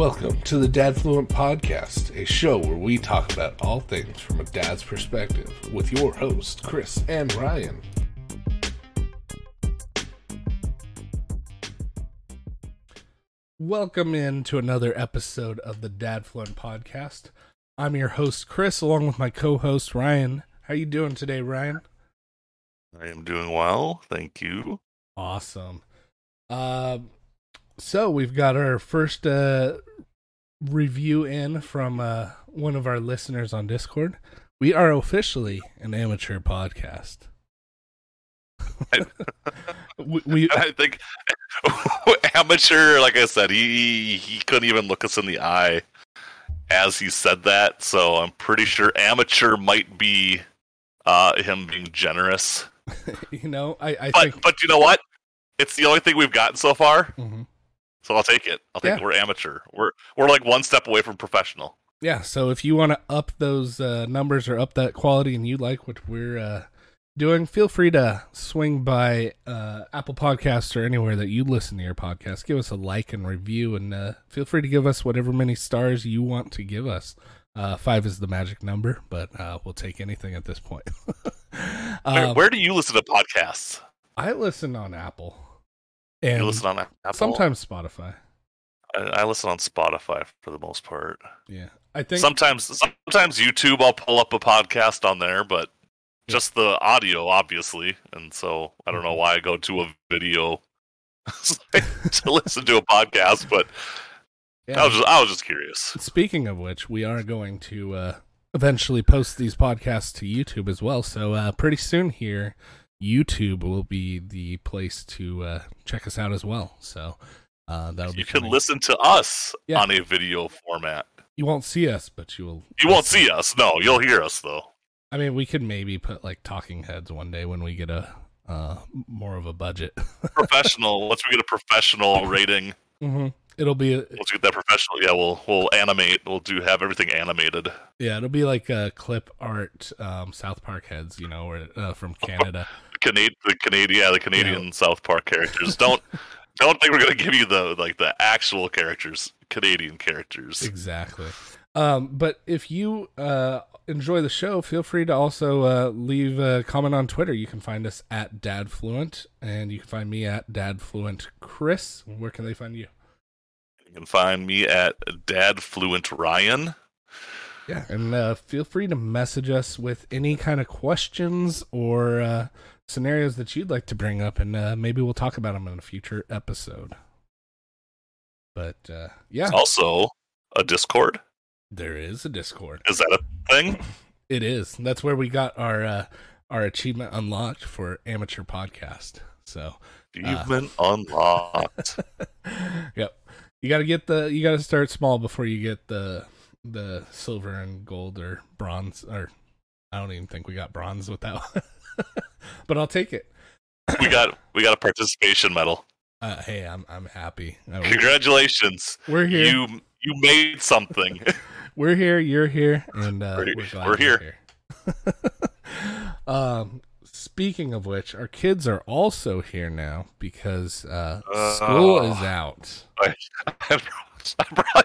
Welcome to the Dad Fluent Podcast, a show where we talk about all things from a dad's perspective with your hosts, Chris and Ryan. Welcome in to another episode of the Dad Fluent Podcast. I'm your host, Chris, along with my co-host Ryan. How are you doing today, Ryan? I am doing well, thank you. Awesome. Uh, so we've got our first uh, review in from uh, one of our listeners on Discord. We are officially an amateur podcast. we, we I think amateur, like I said, he he couldn't even look us in the eye as he said that. So I'm pretty sure amateur might be uh, him being generous. you know, I, I But think but you know what? It's the only thing we've gotten so far. Mhm. So I'll take it. I'll take Yeah. it. We're amateur. We're we're like one step away from professional. yeah. So if you want to up those uh, numbers or up that quality, and you like what we're uh, doing, feel free to swing by uh, Apple Podcasts or anywhere that you listen to your podcast. Give us a like and review, and uh, feel free to give us whatever many stars you want to give us. Uh, five is the magic number, but uh, we'll take anything at this point. Where, um, where do you listen to podcasts? I listen on Apple, You listen on Apple. sometimes Spotify. I, I listen on Spotify for the most part. Yeah, I think sometimes sometimes YouTube I'll pull up a podcast on there, but Yeah. just the audio obviously, and so I don't know Mhm. why I go to a video to listen to a podcast, but yeah. I was just I was just curious. Speaking of which, we are going to uh, eventually post these podcasts to YouTube as well. So uh, pretty soon here, YouTube will be the place to uh, check us out as well. So uh, that'll be You can coming. listen to us Yeah. on a video format. You won't see us, but you will. You won't see us, no. You'll hear us though. I mean, we could maybe put like talking heads one day when we get a uh, more of a budget. Professional. once we get a professional rating, hmm It'll be a, once we get that professional, yeah, we'll we'll animate. We'll do have everything animated. yeah, it'll be like a clip art um, South Park heads, you know, or uh, from Canada. Canadian, the Canadian, yeah, the Canadian South Park characters. Don't don't think we're gonna give you the like the actual characters, Canadian characters. Exactly. Um, but if you uh, enjoy the show, feel free to also uh, leave a comment on Twitter. You can find us at DadFluent, and you can find me at DadFluent Chris. Where can they find you? You can find me at Dad Fluent Ryan. Yeah, and uh, feel free to message us with any kind of questions or uh, scenarios that you'd like to bring up, and uh, maybe we'll talk about them in a future episode. But uh, yeah, Also, a Discord. there is a Discord. Is that a thing? It is. That's where we got our uh, our achievement unlocked for amateur podcast. So, Achievement unlocked. yep. You got to get the you got to start small before you get the the silver and gold or bronze or I don't even think we got bronze with that one. but I'll take it. we got we got a participation medal. Uh, hey, I'm I'm happy. Uh, Congratulations, we're here. you you made something. We're here. You're here, and uh, We're- we're, we're here. here. um, speaking of which, our kids are also here now because uh, school Oh. is out. I, I,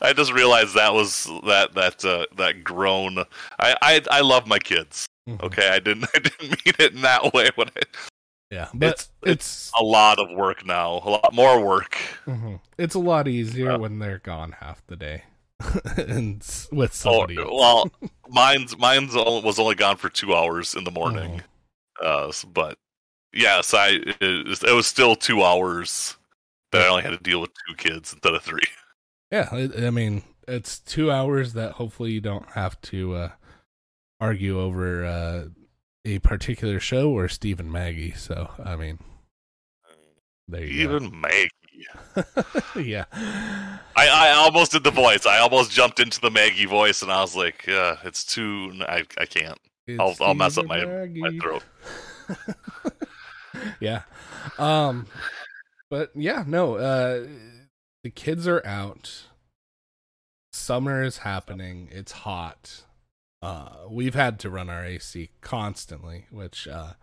I just realized that was that that uh, that groan. I, I I love my kids. Mhm. Okay, I didn't I didn't mean it in that way. When I, Yeah, but It's- it's a lot of work now, a lot more work. mhm. it's a lot easier Uh, when they're gone half the day and with Oh, somebody else. well, mine's mine's o- was only gone for two hours in the morning. Mm-hmm. Uh, but yes, I it, was- it was still two hours that I only had to deal with two kids instead of three. Yeah, I I mean, it's two hours that hopefully you don't have to uh, argue over uh, a particular show or Steve and Maggie. So, I mean, there you Even Maggie. yeah. I, I almost did the voice. I almost jumped into the Maggie voice, and I was like, "Yeah, it's too. I I can't. I'll- I'll mess up my Maggie. throat." yeah. Um but yeah, no, uh the kids are out. Summer is happening. It's hot. Uh we've had to run our AC constantly, which uh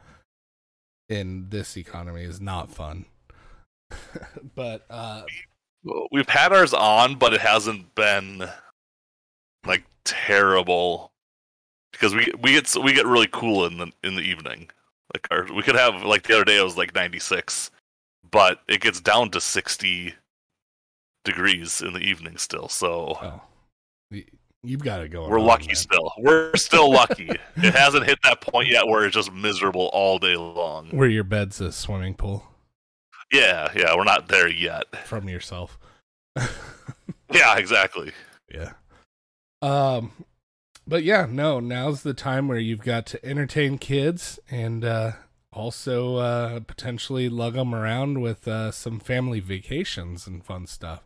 in this economy is not fun. but uh we've had ours on, but it hasn't been like terrible because we we get we get really cool in the in the evening. Like our, we could have like the other day it was like 96, but it gets down to 60 degrees in the evening still. So Oh, you've got to go. we're lucky still. We're still lucky. it hasn't hit that point yet where it's just miserable all day long. Where your bed's a swimming pool Yeah, yeah, we're not there yet. from yourself. Yeah, exactly. Yeah. Um but yeah, no, now's the time where you've got to entertain kids and uh also uh potentially lug them around with uh some family vacations and fun stuff.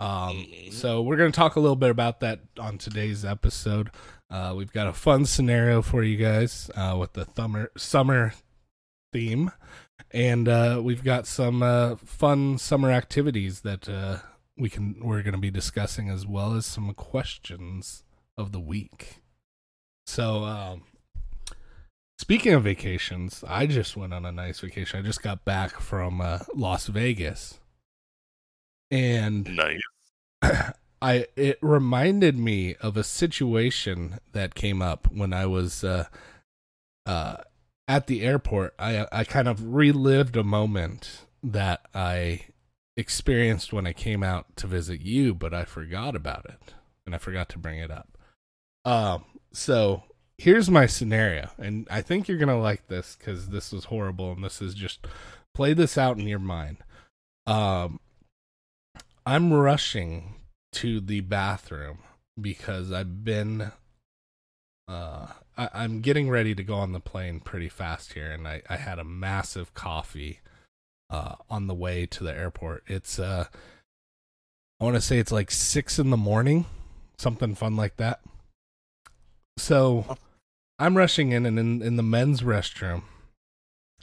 Um Mhm. so we're going to talk a little bit about that on today's episode. Uh we've got a fun scenario for you guys uh with the summer summer theme and uh we've got some uh fun summer activities that uh we can we're going to be discussing as well as some questions of the week. So, um, speaking of vacations, I just went on a nice vacation. I just got back from uh, Las Vegas, and Nice. I it reminded me of a situation that came up when I was uh, uh, at the airport. I I kind of relived a moment that I experienced when I came out to visit you, but I forgot about it and I forgot to bring it up. Um, so here's my scenario, and I think you're gonna like this because this was horrible, and this is just play this out in your mind. Um, I'm rushing to the bathroom because I've been uh I, I'm getting ready to go on the plane pretty fast here and I, I had a massive coffee uh on the way to the airport. It's uh I wanna say it's like six in the morning, something fun like that. So I'm rushing in and in, in the men's restroom,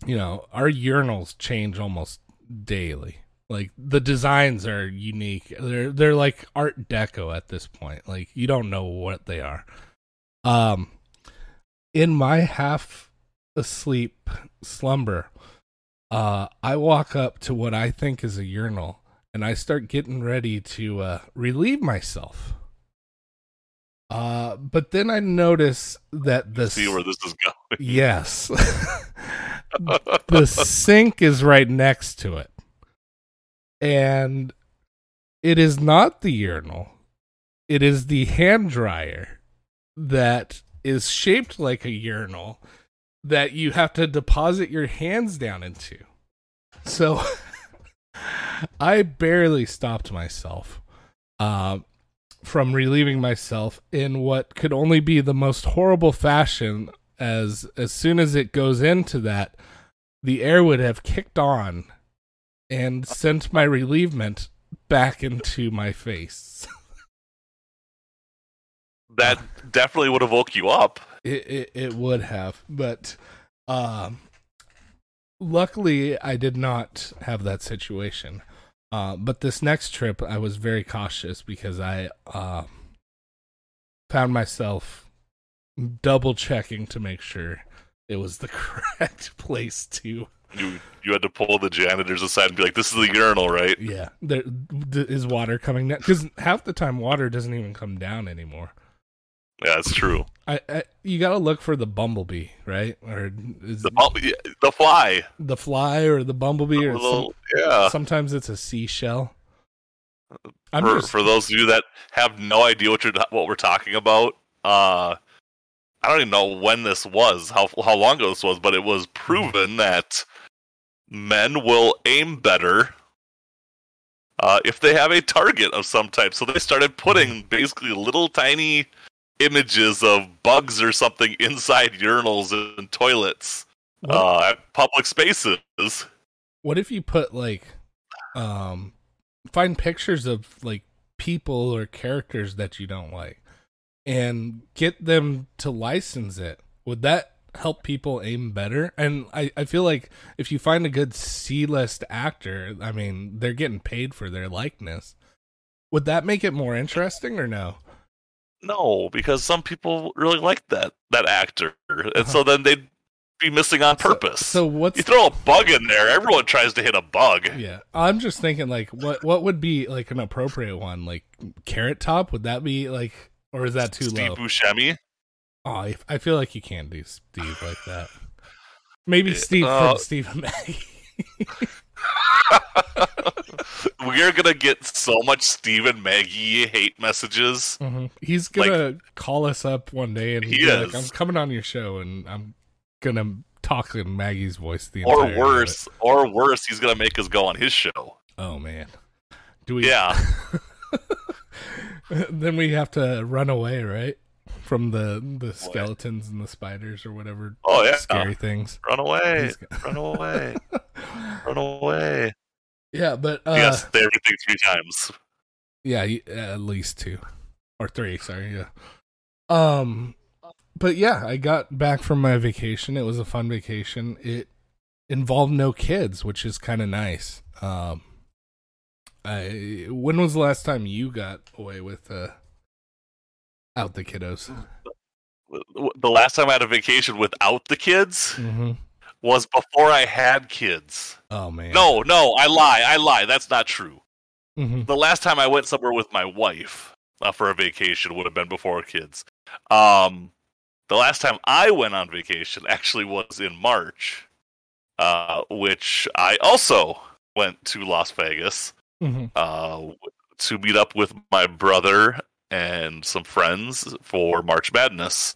you know, our urinals change almost daily like the designs are unique. They're they're like art deco at this point. Like you don't know what they are. Um in my half asleep slumber uh i walk up to what i think is a urinal and i start getting ready to uh relieve myself. Uh but then i notice that the See where this is going. yes. The sink is right next to it. And it is not the urinal. It is the hand dryer that is shaped like a urinal that you have to deposit your hands down into. So I barely stopped myself uh, from relieving myself in what could only be the most horrible fashion as as soon as it goes into that the air would have kicked on and sent my relievement back into my face. That definitely would have woke you up. It, it it would have, but um, luckily I did not have that situation. Uh, but this next trip, I was very cautious because I uh, found myself double checking to make sure it was the correct place to. You you had to pull the janitors aside and be like, "This is the urinal, right?" Yeah, there d- is water coming down because half the time water doesn't even come down anymore. Yeah, it's true. I, I you got to look for the bumblebee, right? Or is The yeah, the fly. the fly or the bumblebee or some, yeah. sometimes it's a seashell. I'm For just for those of you that have no idea what you're what we're talking about, uh, I don't even know when this was, how how long ago this was, but it was proven that men will aim better uh, if they have a target of some type. So they started putting basically little tiny images of bugs or something inside urinals and toilets uh, at public spaces. what if you put like um find pictures of like people or characters that you don't like and get them to license it? Would that help people aim better? And I, I feel like if you find a good C list actor, I mean, they're getting paid for their likeness. Would that make it more interesting or no? No, because some people really like that that actor, and so uh-huh. then they'd be missing on purpose. So what's you throw a bug in there, everyone tries to hit a bug. yeah? I'm just thinking like what what would be like an appropriate one? Like carrot top? Would that be like or is that too Steve low? Buscemi. Oh, I, I feel like you can't do Steve like that. Maybe Steve uh, from Steve and Maggie. We're gonna get so much Steve and Maggie hate messages. Mhm. He's gonna call us up one day and He be like, is. "I'm coming on your show and I'm gonna talk in Maggie's voice the Or entire worse, or worse, he's gonna make us go on his show. Oh man, do we? Yeah. then we have to run away, right? From the the skeletons and the spiders or whatever. Oh, yeah. scary things. Run away. Run away. Run away. Yeah, but uh, yes, everything three times. Yeah, at least two or three. Sorry, yeah. Um, but yeah, I got back from my vacation. It was a fun vacation. It involved no kids, which is kind of nice. Um, I when was the last time you got away with uh out the kiddos? The last time I had a vacation without the kids Mm-hmm. was before I had kids. Oh man, No, no, I lie. I lie. That's not true. hmm The last time I went somewhere with my wife uh, for a vacation would have been before kids. Um, the last time I went on vacation actually was in March, uh, which I also went to Las Vegas hmm uh, to meet up with my brother and some friends for March Madness.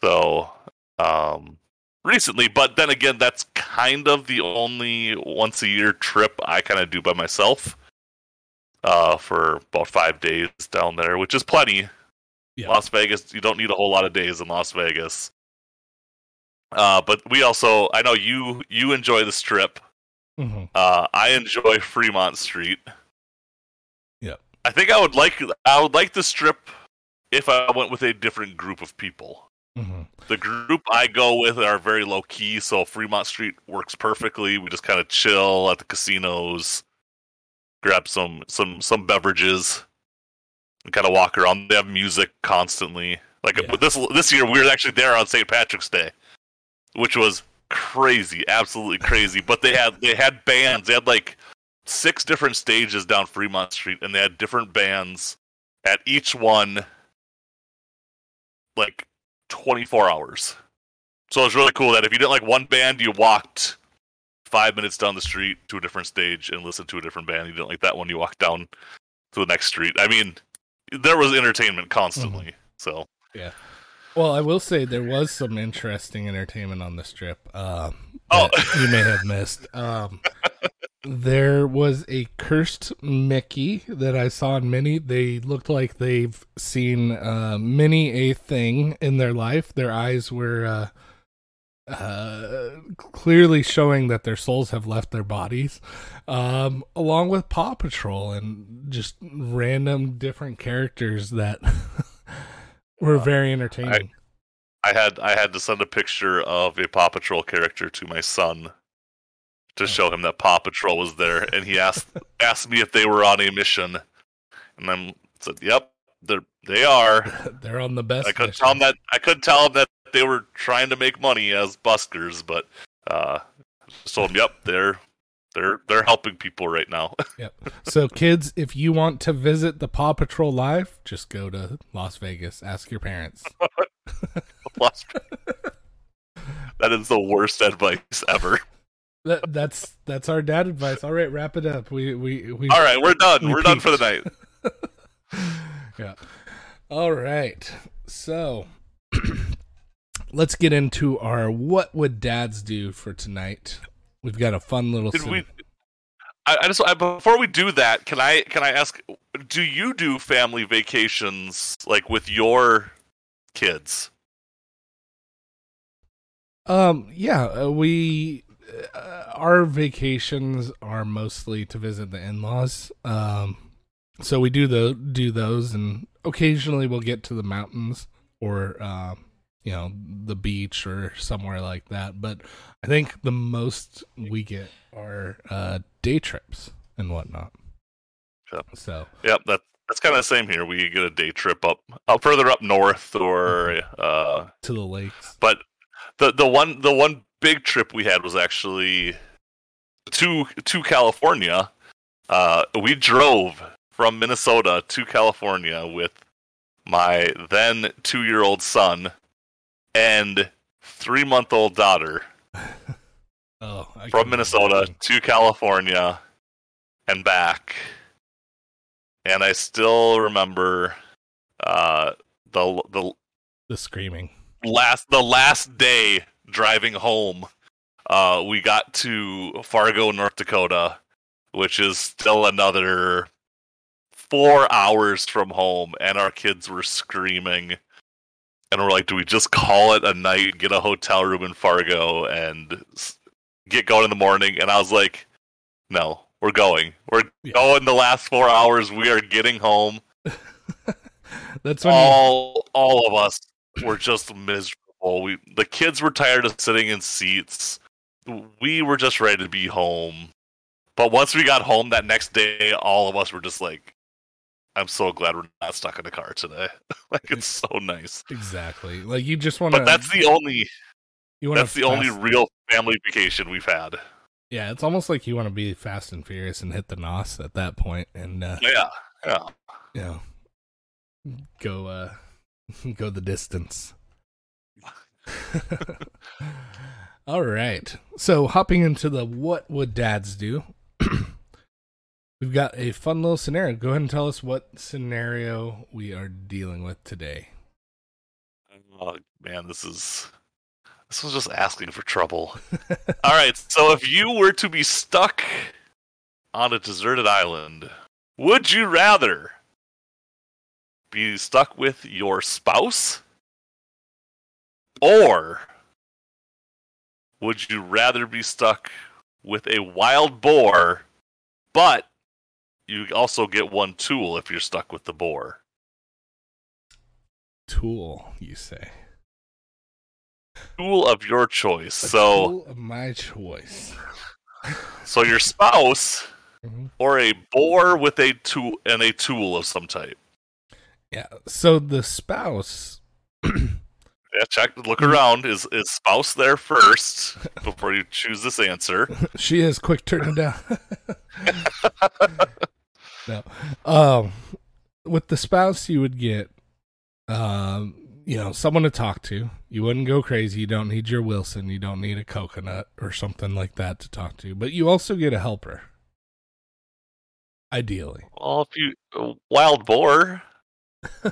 So, um, recently, but then again, that's kind of the only once a year trip I kind of do by myself. Uh, for about five days down there, which is plenty. Yeah. Las Vegas, you don't need a whole lot of days in Las Vegas. Uh, but we also, I know you you enjoy the strip. hmm Uh, I enjoy Fremont Street. I think I would like I would like the strip if I went with a different group of people. hmm The group I go with are very low key, so Fremont Street works perfectly. We just kind of chill at the casinos, grab some some some beverages, and kind of walk around. They have music constantly. Like Yeah. this this year, we were actually there on St. Patrick's Day, which was crazy, absolutely crazy. But they had they had bands. They had like six different stages down Fremont Street, and they had different bands at each one, like twenty four hours. So it was really cool that if you didn't like one band, you walked five minutes down the street to a different stage and listened to a different band. You didn't like that one, you walked down to the next street. I mean, there was entertainment constantly. So yeah. Well, I will say there was some interesting entertainment on the strip. Um, Oh. you may have missed. Um, there was a cursed Mickey that I saw in Minnie. They looked like they've seen uh, Minnie a thing in their life. Their eyes were uh, uh, clearly showing that their souls have left their bodies, um, along with Paw Patrol and just random different characters that were very entertaining. I had I had to send a picture of a Paw Patrol character to my son to show him that Paw Patrol was there, and he asked asked me if they were on a mission, and I said, "Yep, they they are." They're on the best. I couldn't mission. tell him that I couldn't tell him that they were trying to make money as buskers, but uh, just told him, "Yep, they're they're they're helping people right now." Yep. So, kids, if you want to visit the Paw Patrol live, just go to Las Vegas. Ask your parents. That is the worst advice ever. That, that's that's our dad advice. All right, wrap it up. We we we. All right, we're done. We We're done for the night. yeah. All right. So, let's get into our what would dads do for tonight. We've got a fun little. Did we? I, I just I, before we do that, can I can I ask? Do you do family vacations like with your kids? Um. Yeah. Uh, we. Uh, our vacations are mostly to visit the in-laws. Um. So we do the do those, and occasionally we'll get to the mountains or, um, you know, the beach or somewhere like that. But I think the most we get are uh, day trips and whatnot. Yeah. So Yep, that that's kind of the same here. We get a day trip up up further up north, or uh, to the lakes. but the the one the one big trip we had was actually to to California. Uh, we drove from Minnesota to California with my then two year old son and three month old daughter Oh, I from Minnesota imagine. to California and back. And I still remember uh, the the The screaming. last the last day driving home. Uh, we got to Fargo, North Dakota, which is still another four hours from home, and our kids were screaming. And we're like, do we just call it a night, get a hotel room in Fargo, and get going in the morning? And I was like, no, we're going. We're Yeah. going the last four hours. We are getting home. That's when you, All all of us were just miserable. We the kids were tired of sitting in seats. We were just ready to be home. But once we got home that next day, all of us were just like, I'm so glad we're not stuck in the car today. like it's so nice. exactly like you just want to. But that's the only you wanna that's the only real family vacation we've had. Yeah, it's almost like you want to be fast and furious and hit the nos at that point, and uh, Yeah. Yeah. know, go uh, go the distance. All right. So hopping into the what would dads do? We've got a fun little scenario. Go ahead and tell us what scenario we are dealing with today. Oh man, this is this was just asking for trouble. All right, so if you were to be stuck on a deserted island, would you rather be stuck with your spouse or would you rather be stuck with a wild boar but you also get one tool if you're stuck with the boar? Tool, you say? Tool of your choice. A So tool of my choice. So your spouse Mhm. or a boar with a tool and a tool of some type. Yeah. So the spouse. Yeah, check. Look around. Is is spouse there first before you choose this answer? she is quick turning down. no. Um with the spouse you would get um you know, someone to talk to. You wouldn't go crazy. You don't need your Wilson. You don't need a coconut or something like that to talk to. But you also get a helper. Ideally. Well, if you a wild boar,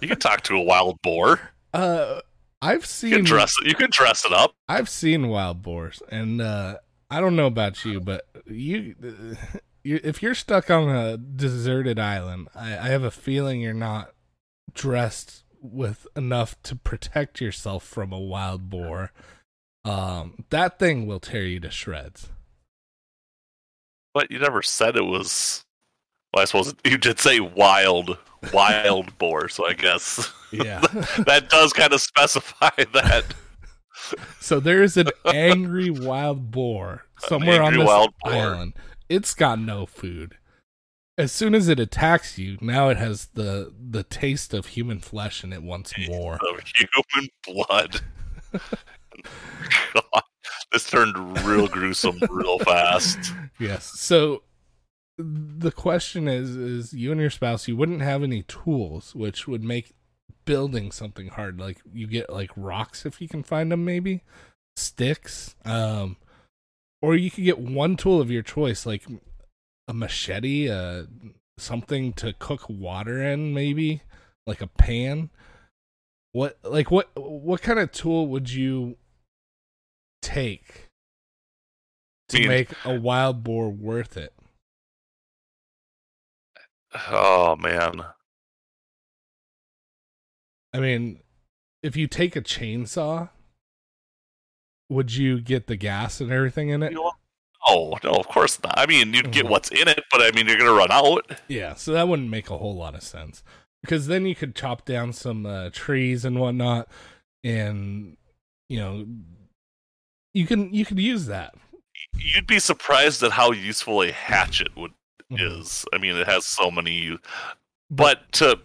you can talk to a wild boar. Uh I've You can seen dress it. You can dress it up. I've seen wild boars, and uh, I don't know about you, but you, you, if you're stuck on a deserted island, I, I have a feeling you're not dressed with enough to protect yourself from a wild boar. Um, that thing will tear you to shreds. But you never said it was. Well, I suppose you did say wild, wild boar. So I guess Yeah. that does kind of specify that. so there is an angry wild boar somewhere on this wild boar. island. It's got no food. As soon as it attacks you, now it has the the taste of human flesh in it once more. of human blood. God, this turned real gruesome real fast. Yes. So the question is is you and your spouse you wouldn't have any tools which would make building something hard. Like you get like rocks if you can find them maybe? Sticks? Um or you could get one tool of your choice like a machete uh something to cook water in maybe? Like a pan? What like what what kind of tool would you take to make a wild boar worth it Oh man. I mean, if you take a chainsaw, would you get the gas and everything in it? Oh no, of course not. I mean, you'd get Mhm. what's in it, but I mean, you're gonna run out. Yeah, so that wouldn't make a whole lot of sense because then you could chop down some uh, trees and whatnot, and you know, you can you could use that. You'd be surprised at how useful a hatchet would. Is. I mean, it has so many. But to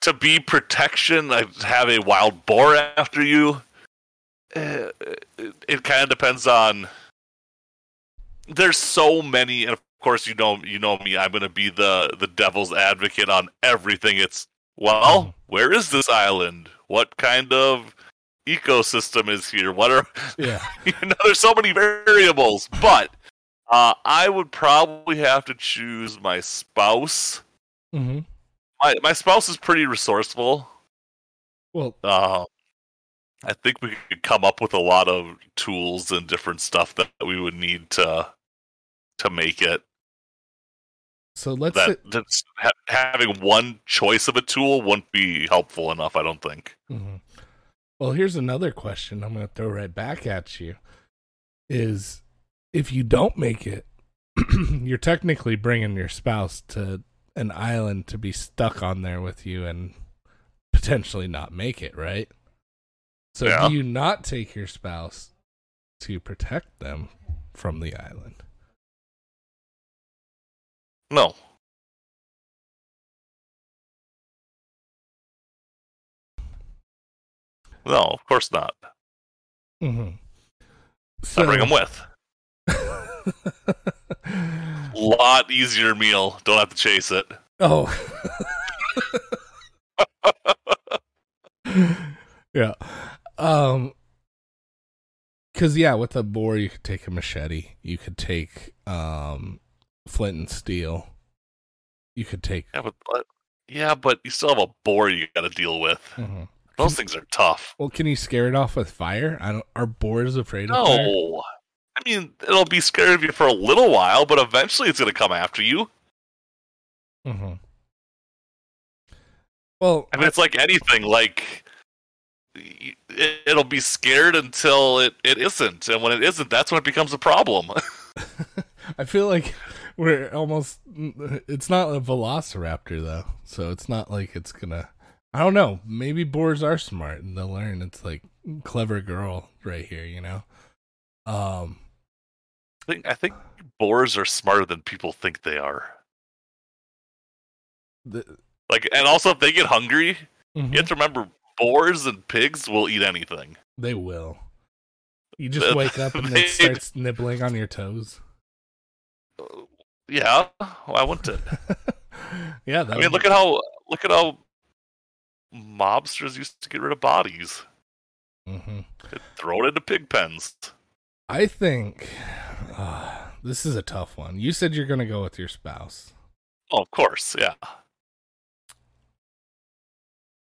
to be protection, I have a wild boar after you. Uh, it, it kind of depends on. There's so many, and of course, you know, you know me. I'm going to be the the devil's advocate on everything. It's well, where is this island? What kind of ecosystem is here? What are Yeah. you know? There's so many variables, but uh, I would probably have to choose my spouse. hmm My my spouse is pretty resourceful. Well, Uh, I think we could come up with a lot of tools and different stuff that we would need to to make it. so let's say, That that's, ha- having one choice of a tool wouldn't be helpful enough. I don't think. Mhm. Well, here's another question I'm going to throw right back at you is if you don't make it, you're technically bringing your spouse to an island to be stuck on there with you and potentially not make it, right? So Yeah. do you not take your spouse to protect them from the island? No. No, of course not. Mm-hmm. I bring them with. Lot easier meal. Don't have to chase it. Oh. yeah. Um cuz yeah, with a boar you could take a machete. You could take um flint and steel. You could take Yeah, but but- yeah, but you still have a boar you got to deal with. Mhm. Those things are tough. Well, can you scare it off with fire? I don't are boars afraid of fire? No, I mean it'll be scared of you for a little while, but eventually it's going to come after you. Mhm. Well, I mean, it's like anything. Like it, it'll be scared until it, it isn't, and when it isn't, that's when it becomes a problem. I feel like we're almost. It's not a velociraptor though, so it's not like it's gonna. I don't know. Maybe boars are smart and they'll learn. It's like clever girl right here, you know. Um. I think I think boars are smarter than people think they are. The, Like, and also if they get hungry, mhm, you have to remember boars and pigs will eat anything. They will. You just wake up and they- it starts nibbling on your toes. Yeah, why wouldn't it? yeah, that I mean, look at how look at how mobsters used to get rid of bodies. Mm-hmm. Throw it into pig pens. I think uh, this is a tough one. You said you're gonna go with your spouse. Oh, of course, yeah.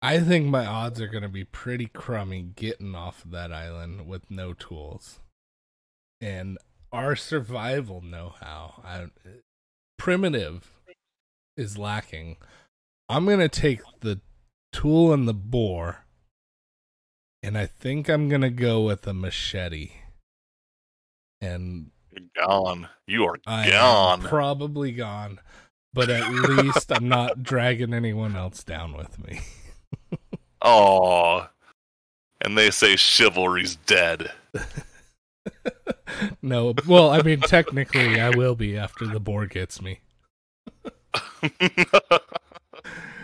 I think my odds are going to be pretty crummy getting off of that island with no tools. And our survival know how, primitive, is lacking. I'm going to take the tool and the boar, and I think I'm going to go with a machete. And gone. You are I gone. probably gone, but at least I'm not dragging anyone else down with me. Oh. And they say chivalry's dead. no, well, I mean, technically, I will be after the boar gets me.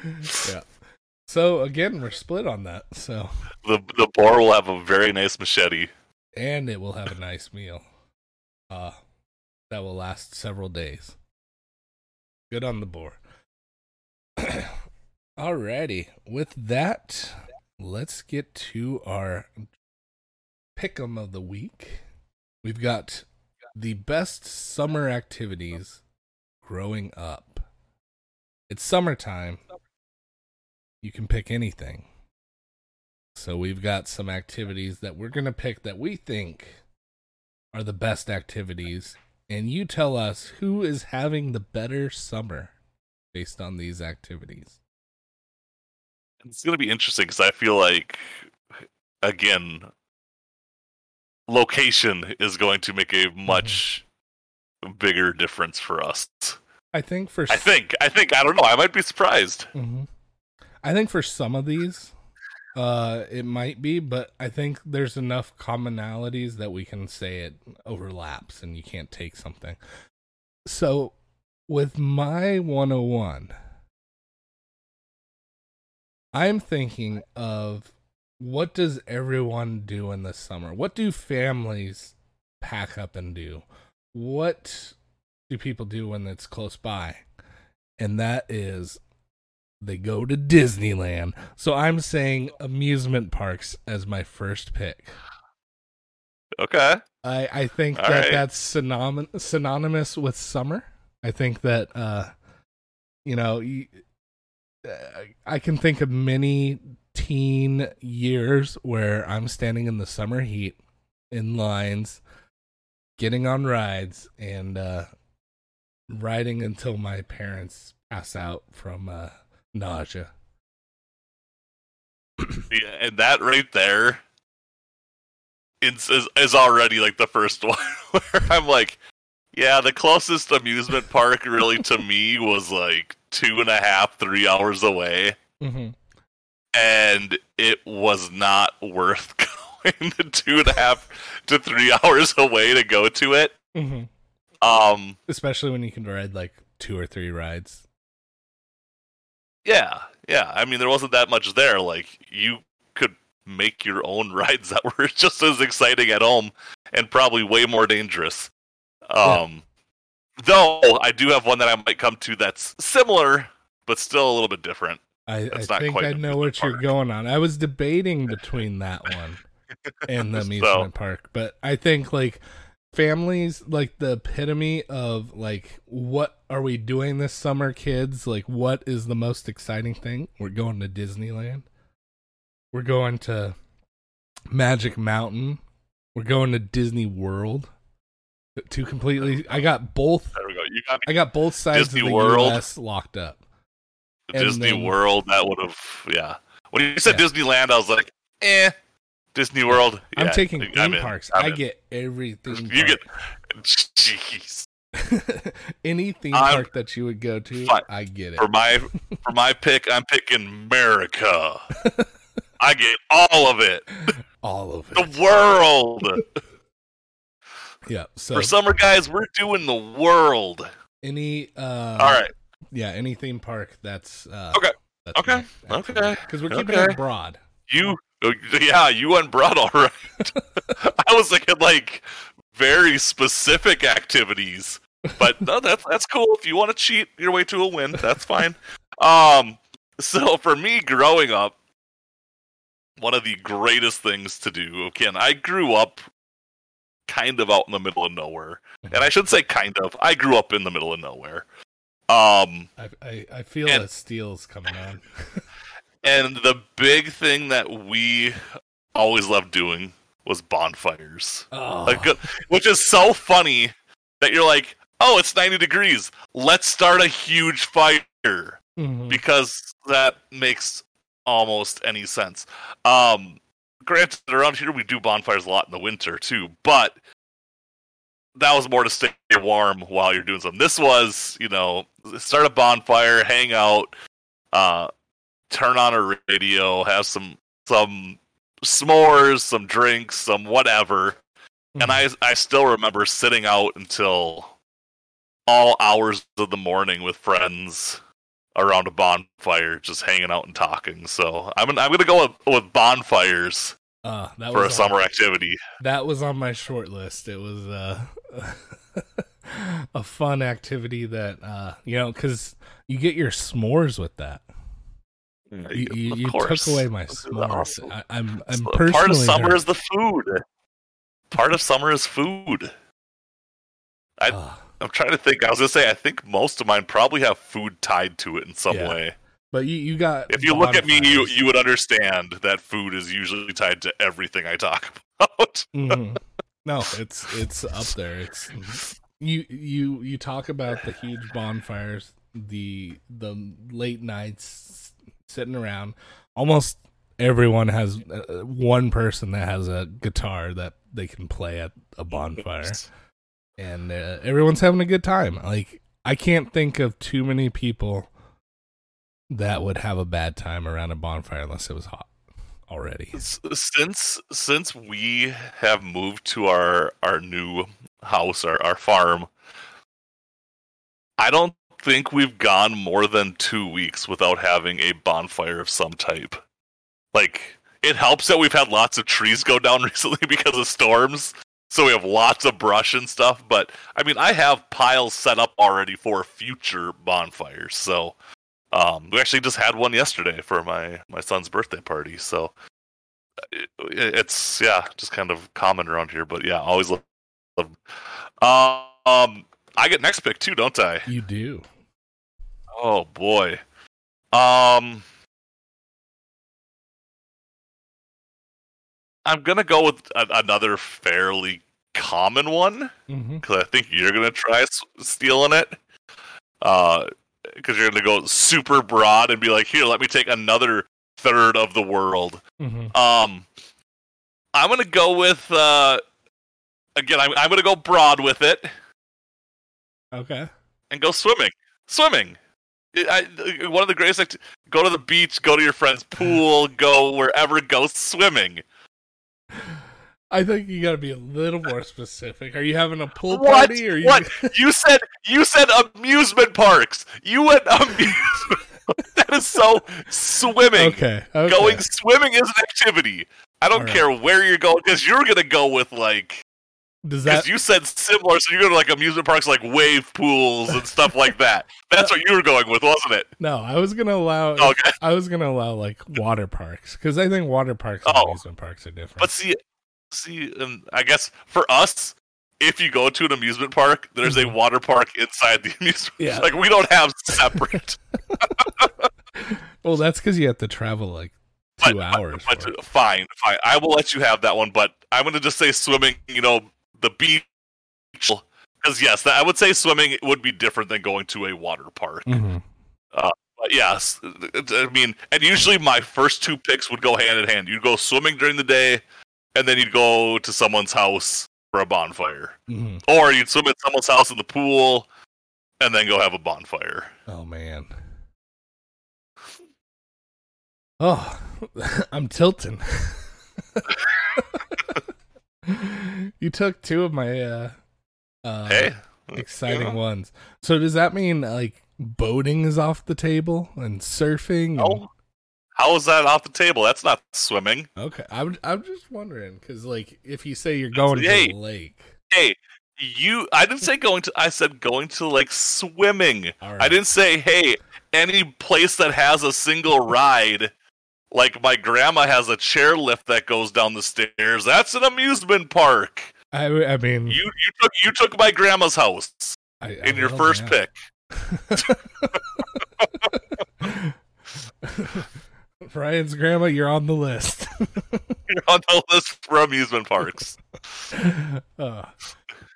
Yeah. So again, we're split on that. So, the the boar will have a very nice machete. and it will have a nice meal. Uh, that will last several days. Good on the boar. Alrighty, with that, let's get to our pick'em of the week. We've got the best summer activities growing up. It's summertime. You can pick anything. So we've got some activities that we're going to pick that we think are the best activities. And you tell us who is having the better summer based on these activities. It's going to be interesting because I feel like, again, location is going to make a much bigger difference for us. I think for I think. I think. I don't know. I might be surprised. hmm I think for some of these, uh, it might be, but I think there's enough commonalities that we can say it overlaps and you can't take something. So, with my 101, I'm thinking of what does everyone do in the summer? What do families pack up and do? What do people do when it's close by? And that is they go to Disneyland. So I'm saying amusement parks as my first pick. Okay. I, I think All that right. that's synonym, synonymous with summer. I think that, uh, you know, uh, I can think of many teen years where I'm standing in the summer heat in lines, getting on rides, and uh, riding until my parents pass out from uh, nausea. Yeah, and that right there is, is, is already like the first one where I'm like, yeah, the closest amusement park really to me was like two and a half, three hours away, Mm-hmm. and it was not worth going the two and a half to three hours away to go to it. Mm-hmm. Um, Especially when you can ride like two or three rides. Yeah, yeah. I mean, there wasn't that much there. Like you could make your own rides that were just as exciting at home and probably way more dangerous. Um, though I do have one that I might come to that's similar, but still a little bit different. I, I not think quite I know what you're going on. I was debating between that one and the So- amusement park, but I think like families like the epitome of like what are we doing this summer, kids? Like what is the most exciting thing? We're going to Disneyland. We're going to Magic Mountain. We're going to Disney World. Two completely. I got both. There we go. You got me. I got both sides Disney of the World. U.S. locked up. Disney then- World. That would have, yeah. When you said Yeah. Disneyland, I was like, eh. Disney World. I'm yeah, taking I'm theme parks. I'm I in. get everything. You park. get, jeez. Any theme I'm- park that you would go to, Fine. I get it. For my for my pick, I'm picking America. I get all of it. All of it. The world. Yeah. So For summer guys, we're doing the world. any uh All right. yeah, any theme park that's uh Okay. that's Okay. Okay. Because we're keeping Okay. it broad. You yeah, you went broad all right. I was thinking like very specific activities. But no, that's that's cool. If you want to cheat your way to a win, that's fine. Um so for me growing up, one of the greatest things to do, again, I grew up kind of out in the middle of nowhere. And I should say kind of. I grew up in the middle of nowhere. Um I I, I feel And- a steel's coming on. And the big thing that we always loved doing was bonfires. Oh, Like, which is so funny that you're like, oh, it's 90 degrees. Let's start a huge fire mhm. because that makes almost any sense. Um, granted, around here we do bonfires a lot in the winter too, but that was more to stay warm while you're doing something. This was, you know, start a bonfire, hang out, uh, turn on a radio, have some some s'mores, some drinks, some whatever. And I I still remember sitting out until all hours of the morning with friends around a bonfire, just hanging out and talking. So I'm I'm gonna go with, with bonfires uh, that for a was summer activity. that was on my short list. It was uh a fun activity that uh you know because you get your s'mores with that. You, you, Of you took away my This s'mores. awesome. I, I'm I'm So personally part of summer hurt. is the food. Part of summer is food. I- Ah, I'm trying to think. I was gonna say I think most of mine probably have food tied to it in some Yeah. way. but you you got If you look at me, you you would understand that food is usually tied to everything I talk about. Mhm. No, it's it's up there. It's you you you talk about the huge bonfires, the the late nights sitting around. Almost everyone has uh, one person that has a guitar that they can play at a bonfire, and uh, everyone's having a good time. Like I can't think of too many people that would have a bad time around a bonfire unless it was hot already. Since since we have moved to our our new house our, our farm i don't think we've gone more than two weeks without having a bonfire of some type like it helps that we've had lots of trees go down recently because of storms. So we have lots of brush and stuff. But I mean, I have piles set up already for future bonfires. So um, we actually just had one yesterday for my my son's birthday party. So it, it's yeah, just kind of common around here. But yeah, always love. love. Um, I get next pick too, don't I? You do. Oh boy. Um I'm gonna go with a- another fairly common one Mm-hmm. because I think you're gonna try s- stealing it. Uh, because you're gonna go super broad and be like, "Here, let me take another third of the world." Mm-hmm. Um, I'm gonna go with uh, again. I'm I'm gonna go broad with it Okay. and go swimming. Swimming. I, I- one of the greatest. Act- go to the beach. Go to your friend's pool. Go wherever. Go swimming. I think you got to be a little more specific. Are you having a pool What? party or you? What? You said you said amusement parks. You went amusement. that is so swimming. Okay. okay. Going swimming is an activity. I don't right. care where you're going because you're gonna go with like Does because that? you said similar, so you go to like amusement parks like wave pools and stuff like that. That's what you were going with, wasn't it? No, I was gonna allow. Okay. I was gonna allow like water parks because I think water parks and Oh. amusement parks are different. But see, see, um, I guess for us, if you go to an amusement park, there's a Mhm. water park inside the amusement. Yeah. Like we don't have separate. well, that's because you have to travel like But- two hours. but it. fine, fine. I will let you have that one. But I'm going to just say swimming. You know, the beach. Because yes, I would say swimming would be different than going to a water park. Mhm. But yes, I mean, and usually my first two picks would go hand in hand. You'd go swimming during the day, and then you'd go to someone's house for a bonfire, Mhm. or you'd swim at someone's house in the pool, and then go have a bonfire. Oh man. Oh, I'm tilting. you took two of my uh, uh hey, exciting know. ones. So does that mean like boating is off the table and surfing? and- no, how is that off the table? That's not swimming. Okay, I'm I'm just wondering because like if you say you're going Hey. to the lake, Hey, you. I didn't say going to. I said going to like swimming. right. I didn't say hey any place that has a single ride. Like my grandma has a chair lift that goes down the stairs. That's an amusement park. I I mean, You you took you took my grandma's house I, I in your first now. pick. Ryan's grandma, you're on the list. You're on the list for amusement parks. Uh,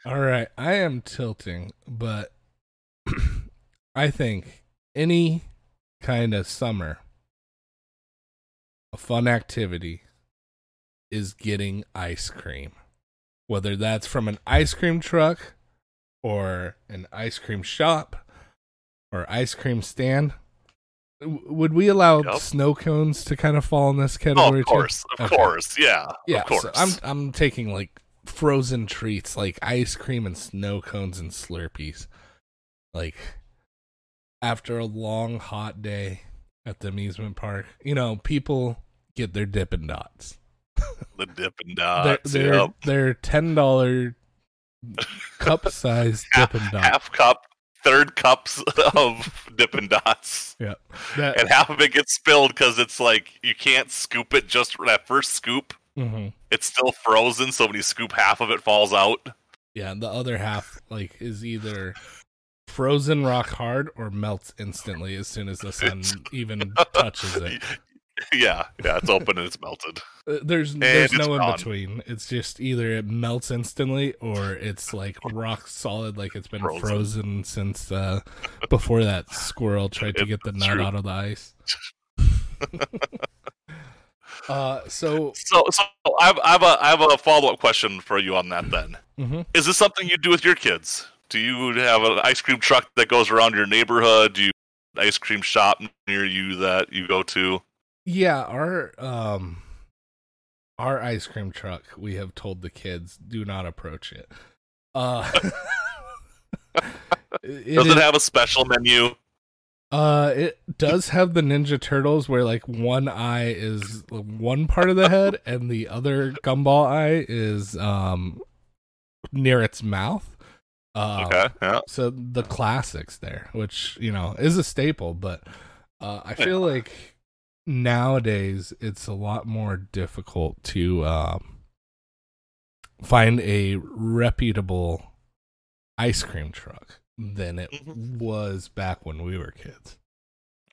all right, I am tilting, but I think any kind of summer, a fun activity is getting ice cream. Whether that's from an ice cream truck or an ice cream shop or ice cream stand. Would we allow Yep. snow cones to kind of fall in this Oh, category of too? course, of Okay. course, yeah, Yeah, of course. so I'm I'm taking like frozen treats like ice cream and snow cones and Slurpees. Like after a long hot day at the amusement park, you know, people get their Dippin' Dots. the Dippin' they're Dots. they're, yep. they're ten dollar cup size Dippin' Dots. half cup, third cups of Dippin' Dots, Yeah, that, and half of it gets spilled because it's like you can't scoop it just for that first scoop. mhm. It's still frozen, so when you scoop half of it falls out. yeah. And the other half like is either frozen rock hard or melts instantly as soon as the sun even touches it. yeah, yeah, it's open and it's melted. Uh, There's there's no in gone. between. It's just either it melts instantly or it's like rock solid, like it's been Frozen. frozen, since uh, before that squirrel tried to get the nut true. out of the ice. uh, so So, so I have, I have a I have a follow up question for you on that. Then, mhm. is this something you do with your kids? Do you have an ice cream truck that goes around your neighborhood? Do you have an ice cream shop near you that you go to? yeah, our um, our ice cream truck, we have told the kids do not approach it. Uh, it Does it have a special menu? Uh, it does have the Ninja Turtles where like one eye is one part of the head and the other gumball eye is um near its mouth. Uh, Okay, yeah. So the classics there, which you know is a staple, but uh, I feel like nowadays it's a lot more difficult to um, find a reputable ice cream truck than it Mhm. was back when we were kids.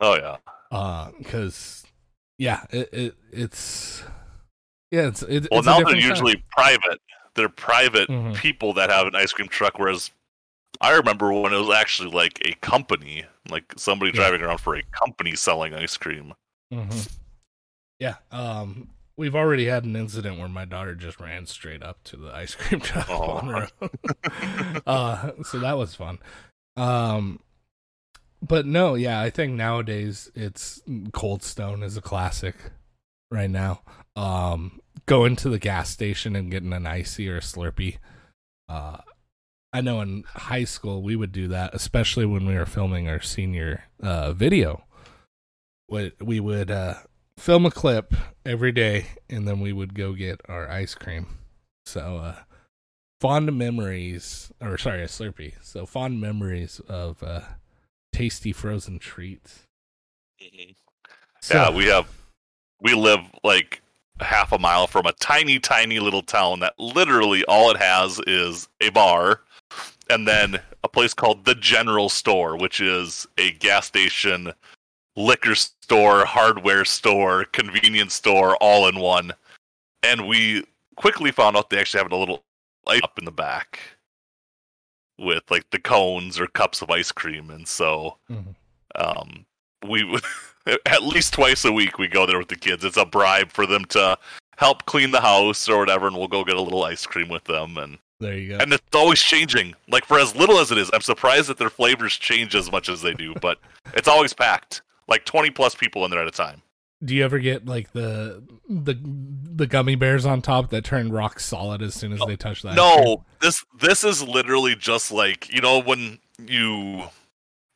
Oh yeah. Uh, because yeah, it, it it's yeah, it's it, Well, it's now they're different time. usually private. They're private Mhm. people that have an ice cream truck. Whereas I remember when it was actually like a company, like somebody Yeah. driving around for a company selling ice cream. Mhm. Yeah. Um, we've already had an incident where my daughter just ran straight up to the ice cream truck Oh. on the road. uh, so that was fun. Um, but no, yeah, I think nowadays it's Cold Stone is a classic right now. Um, going to the gas station and getting an icy or a Slurpee. Uh, I know in high school we would do that, especially when we were filming our senior uh, video. We we would uh, film a clip every day, and then we would go get our ice cream. So uh, fond memories, or sorry, a Slurpee. So fond memories of uh, tasty frozen treats. So, yeah, we have we live like half a mile from a tiny, tiny little town that literally all it has is a bar and then a place called the General Store, which is a gas station, liquor store, hardware store, convenience store, all in one. And we quickly found out they actually have a little light up in the back with like the cones or cups of ice cream, and so Mhm. um, we would at least twice a week we go there with the kids. It's a bribe for them to help clean the house or whatever, and we'll go get a little ice cream with them. And there you go. and it's always changing. Like for as little as it is, I'm surprised that their flavors change as much as they do. But it's always packed, like 20 plus people in there at a time. Do you ever get like the the the gummy bears on top that turn rock solid as soon as they touch that? No, this this is literally just like you know when you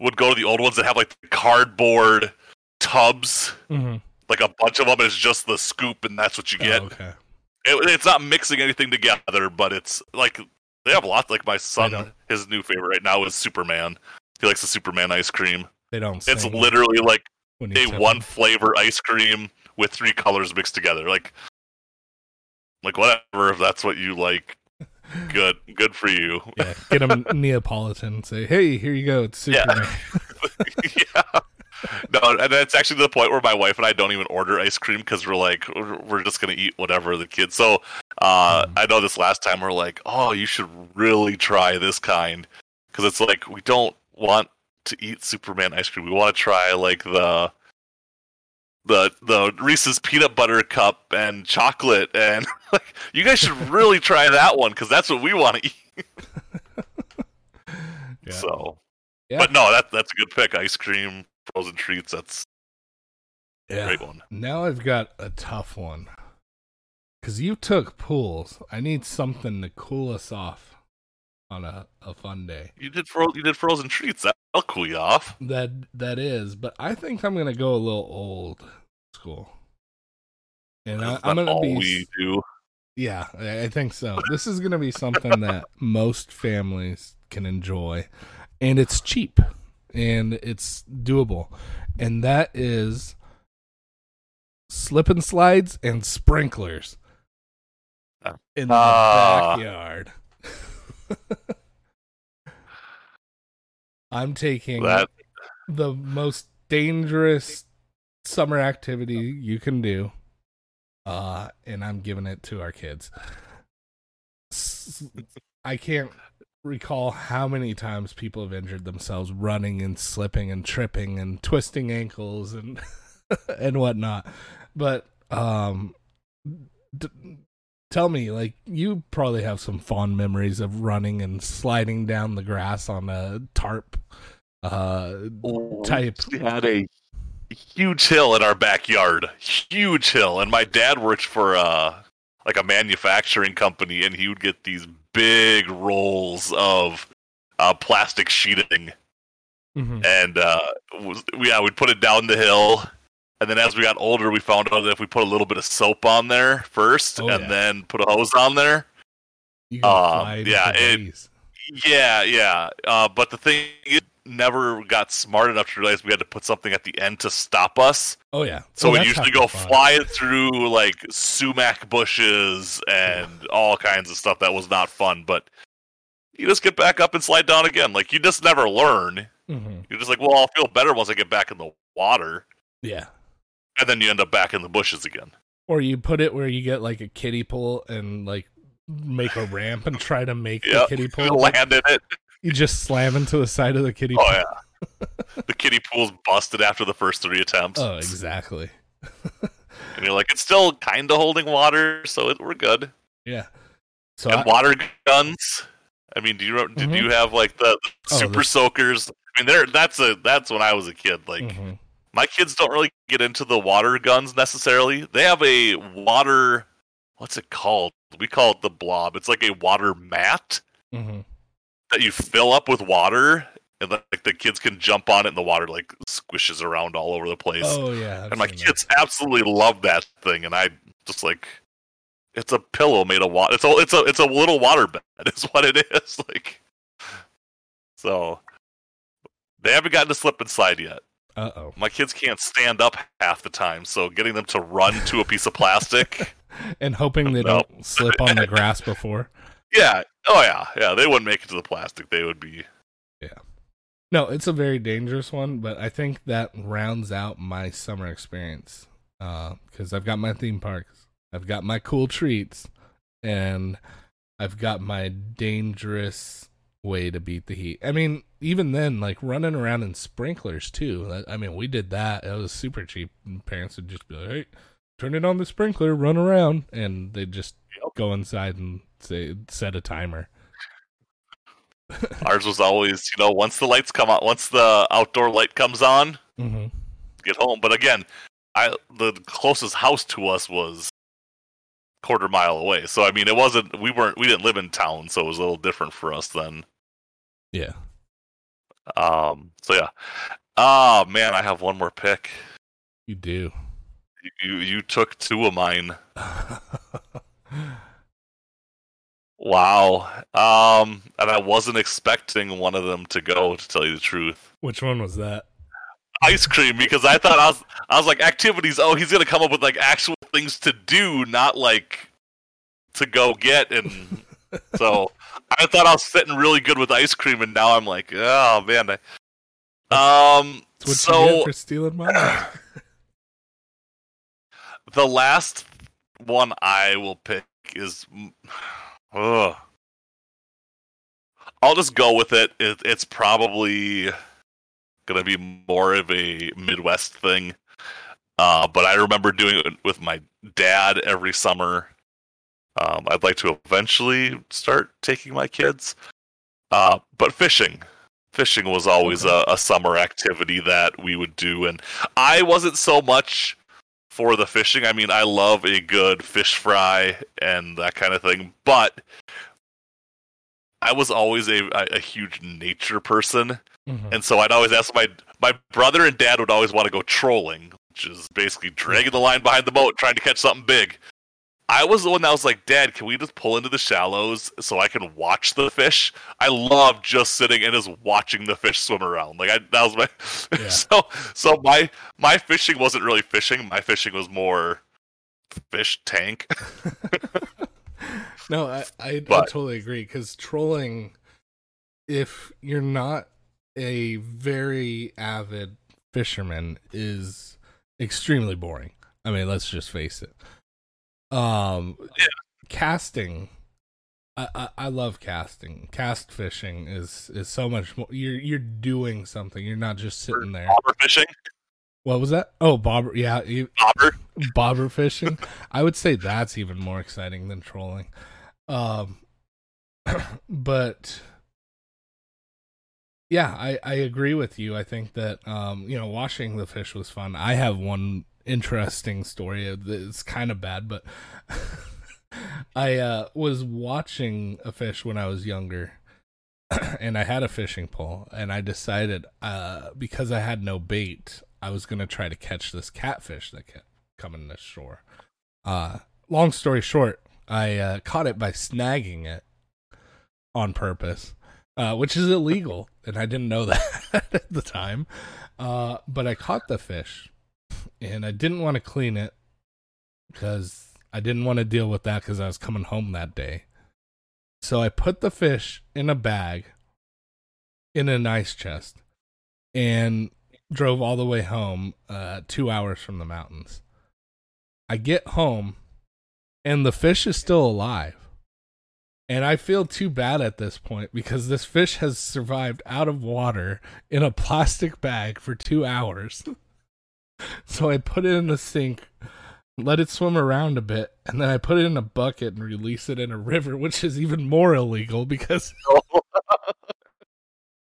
would go to the old ones that have like the cardboard tubs, hmm like a bunch of them. And it's just the scoop, and that's what you get. Oh, okay. it, it's not mixing anything together, but it's like they have lots. Like my son, his new favorite right now is Superman. He likes the Superman ice cream. They don't. It's literally like a one flavor ice cream with three colors mixed together. Like, like whatever. If that's what you like, good, good for you. Yeah, get them Neapolitan. and Say, hey, here you go. It's Superman. yeah. No, and that's actually the point where my wife and I don't even order ice cream because we're like, we're just gonna eat whatever the kids. So, uh, Mhm. I know this last time we're like, oh, you should really try this kind because it's like we don't want to eat Superman ice cream. We want to try like the the the Reese's peanut butter cup and chocolate, and like you guys should really try that one because that's what we want to eat. Yeah. So, Yeah. but no, that that's a good pick. Ice cream, frozen treats. That's a Yeah. great one. Now I've got a tough one. Cause you took pools. I need something to cool us off on a, a fun day. You did fro- you did frozen treats. That'll cool you off. That that is, but I think I'm gonna go a little old school. And I, I'm gonna all be we do. Yeah, I I think so. This is going to be something that most families can enjoy, and it's cheap and it's doable, and that is slip and slides and sprinklers Ah. in the Ah. backyard. I'm taking That the most dangerous summer activity you can do uh and i'm giving it to our kids i can't recall how many times people have injured themselves running and slipping and tripping and twisting ankles and and whatnot but um d- tell me like you probably have some fond memories of running and sliding down the grass on a tarp uh type we had a huge hill in our backyard. Huge hill, and my dad worked for uh like a manufacturing company, and he would get these big rolls of uh, plastic sheeting Mhm. and uh, was, yeah, we'd put it down the hill. And then as we got older, we found out that if we put a little bit of soap on there first, Oh, and yeah. then put a hose on there, You Um, yeah, it- yeah, yeah. Uh, but the thing, never got smart enough to realize we had to put something at the end to stop us. Oh yeah. So Oh, we usually go flying through like sumac bushes and all kinds of stuff that was not fun. But you just get back up and slide down again. Like you just never learn. Mhm. You're just like, well, I'll feel better once I get back in the water, Yeah. and then you end up back in the bushes again. Or you put it where you get like a kiddie pool and like make a ramp and try to make the kiddie pool. Land in it. You just slam into the side of the kiddie Oh pool. yeah. the kiddie pool's busted after the first three attempts, Oh, exactly. and you're like, it's still kind of holding water, so it, we're good. Yeah. So and I, water guns. I mean, do you did Mhm. you have like the, the Oh, super the- soakers? I mean, there that's a that's when I was a kid. Like Mhm. my kids don't really get into the water guns necessarily. They have a water. What's it called? We call it the blob. It's like a water mat Mhm. That you fill up with water, and like the kids can jump on it, and the water like squishes around all over the place. Oh yeah. I've and my seen that. kids absolutely love that thing, and I just like it's a pillow made of water. It's a it's a it's a little water bed. Is what it is like. So they haven't gotten to slip and slide yet. Uh oh. My kids can't stand up half the time, so getting them to run to a piece of plastic. And hoping they No. don't slip on the grass before. Yeah. Oh yeah. Yeah. They wouldn't make it to the plastic. They would be. Yeah. No, it's a very dangerous one, but I think that rounds out my summer experience. Uh, because I've got my theme parks, I've got my cool treats, and I've got my dangerous way to beat the heat. I mean, even then, like running around in sprinklers too. I mean, we did that. It was super cheap. And parents would just be like, "Hey, turn it on the sprinkler, run around," and they'd just Yep. go inside and say set a timer. Ours was always, you know, once the lights come on, once the outdoor light comes on, mm-hmm. get home. But again, I the closest house to us was quarter mile away. So I mean, it wasn't we weren't we didn't live in town, so it was a little different for us then. Yeah. Um. So yeah. Oh man, I have one more pick. You do. You you took two of mine. Wow. Um. And I wasn't expecting one of them to go. To tell you the truth. Which one was that? ice cream because I thought I was I was like activities. Oh, he's gonna come up with like actual things to do, not like to go get. And so I thought I was sitting really good with ice cream, and now I'm like, oh man. I- Um. That's what So for stealing mine. the last one I will pick is. Ugh. I'll just go with it. it. It's probably gonna be more of a Midwest thing. Uh, but I remember doing it with my dad every summer. Um, I'd like to eventually start taking my kids. Uh, but fishing. Fishing was always a, a summer activity that we would do. And I wasn't so much for the fishing. I mean, I love a good fish fry and that kind of thing. But I was always a, a, huge nature person. Mhm. And so I'd always ask my my brother and dad would always want to go trolling, which is basically dragging the line behind the boat, trying to catch something big. I was the one that was like, Dad, can we just pull into the shallows so I can watch the fish? I love just sitting and just watching the fish swim around. Like I, that was my Yeah. so so my my fishing wasn't really fishing. My fishing was more fish tank. no, I, I, I totally agree because trolling, if you're not a very avid fisherman, is extremely boring. I mean, let's just face it. Um, Yeah. casting. I, I, I love casting. Cast fishing is is so much more. You're you're doing something. You're not just sitting there. Bobber fishing. What was that? Oh, bobber. Yeah, you, Bobber. bobber fishing. I would say that's even more exciting than trolling. Um, but yeah, I I agree with you. I think that um, you know, washing the fish was fun. I have one interesting story. It's kind of bad, but I uh was watching a fish when I was younger. and I had a fishing pole, and I decided uh, because I had no bait, I was gonna try to catch this catfish that kept coming to shore. Uh, long story short, I uh, caught it by snagging it on purpose, uh, which is illegal, and I didn't know that at the time. Uh, but I caught the fish, and I didn't want to clean it because I didn't want to deal with that because I was coming home that day. So I put the fish in a bag in an ice chest and drove all the way home, uh, two hours from the mountains. I get home and the fish is still alive. And I feel too bad at this point because this fish has survived out of water in a plastic bag for two hours. so I put it in the sink, let it swim around a bit, and then I put it in a bucket and release it in a river, which is even more illegal because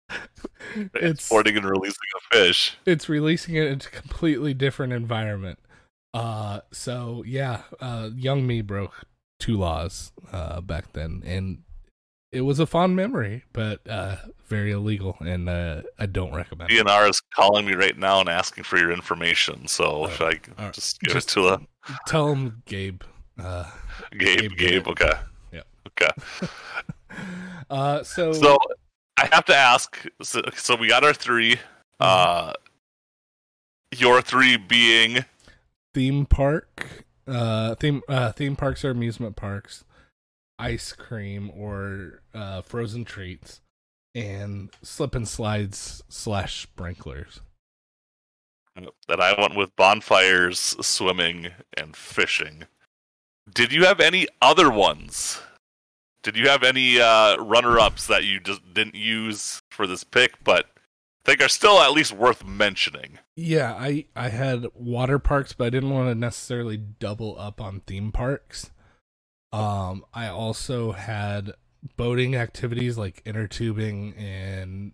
it's Exporting and releasing a fish. it's releasing it into a completely different environment. Uh so yeah, uh young me broke two laws uh back then and it was a fond memory, but uh very illegal and uh I don't recommend it. DNR is calling me right now and asking for your information. So Oh, should I all right. just give Just- it to the Tell him Gabe. Uh Gabe? Gabe Gabe, okay. Yeah. Okay. uh so, So I have to ask. So, so we got our three. Mm-hmm. Uh, your three being theme park uh theme uh theme parks or amusement parks ice cream or uh frozen treats and slip and slides slash sprinklers that I went with bonfires, swimming, and fishing. Did you have any other ones? Did you have any uh, runner-ups that you just didn't use for this pick, but think are still at least worth mentioning? yeah i i had water parks but i didn't want to necessarily double up on theme parks um i also had boating activities like inner tubing and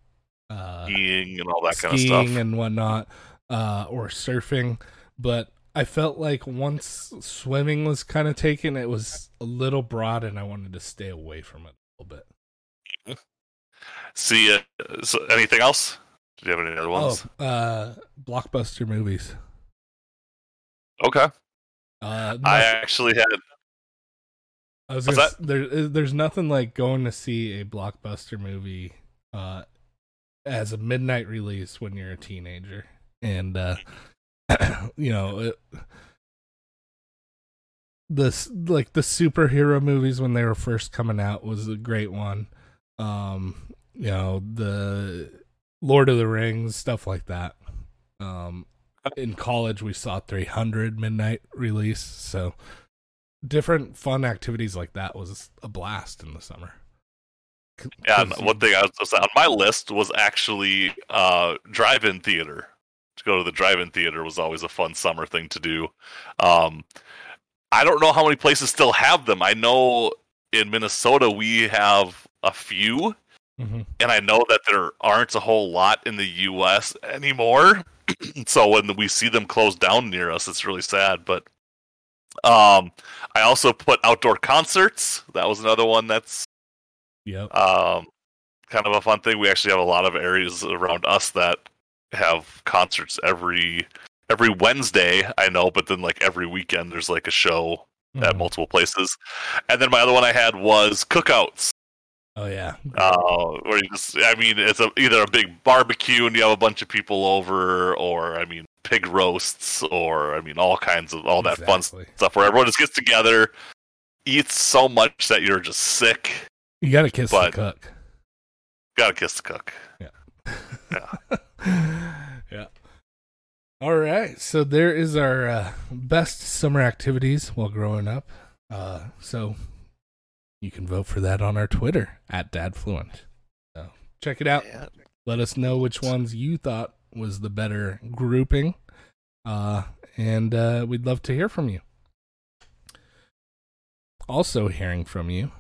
uh Skiing and all that kind of stuff. and whatnot, uh, or surfing. But I felt like once swimming was kind of taken, it was a little broad, and I wanted to stay away from it a little bit. See, uh, so anything else? Did you have any other ones? Oh, uh, blockbuster movies. Okay. Uh, I actually had. I was gonna, there. There's nothing like going to see a blockbuster movie uh, as a midnight release when you're a teenager, and uh, you know, it, the s- like the superhero movies when they were first coming out was a great one. Um, you know, the Lord of the Rings stuff like that. Um, in college we saw 300 midnight release, so different fun activities like that was a blast in the summer. Yeah, one thing I was on my list was actually uh, drive-in theater. To go to the drive-in theater was always a fun summer thing to do. Um, I don't know how many places still have them. I know in Minnesota we have a few, Mhm. and I know that there aren't a whole lot in the U.S. anymore. so when we see them closed down near us, it's really sad. But um, I also put outdoor concerts. That was another one that's yeah, um, kind of a fun thing. We actually have a lot of areas around us that have concerts every every Wednesday. I know, but then like every weekend, there's like a show at Mhm. multiple places. And then my other one I had was cookouts. Oh yeah. Uh, where you just, I mean, it's a, either a big barbecue and you have a bunch of people over, or I mean, pig roasts, or I mean, all kinds of all that fun stuff where everyone just gets together, eats so much that you're just sick. You got to kiss But- the cook. Gotta kiss the cook. yeah. Yeah. yeah. All right. So there is our uh, best summer activities while growing up. Uh, so you can vote for that on our Twitter at DadFluent. So check it out. Let us know which ones you thought was the better grouping. Uh, and uh, we'd love to hear from you. Also, hearing from you,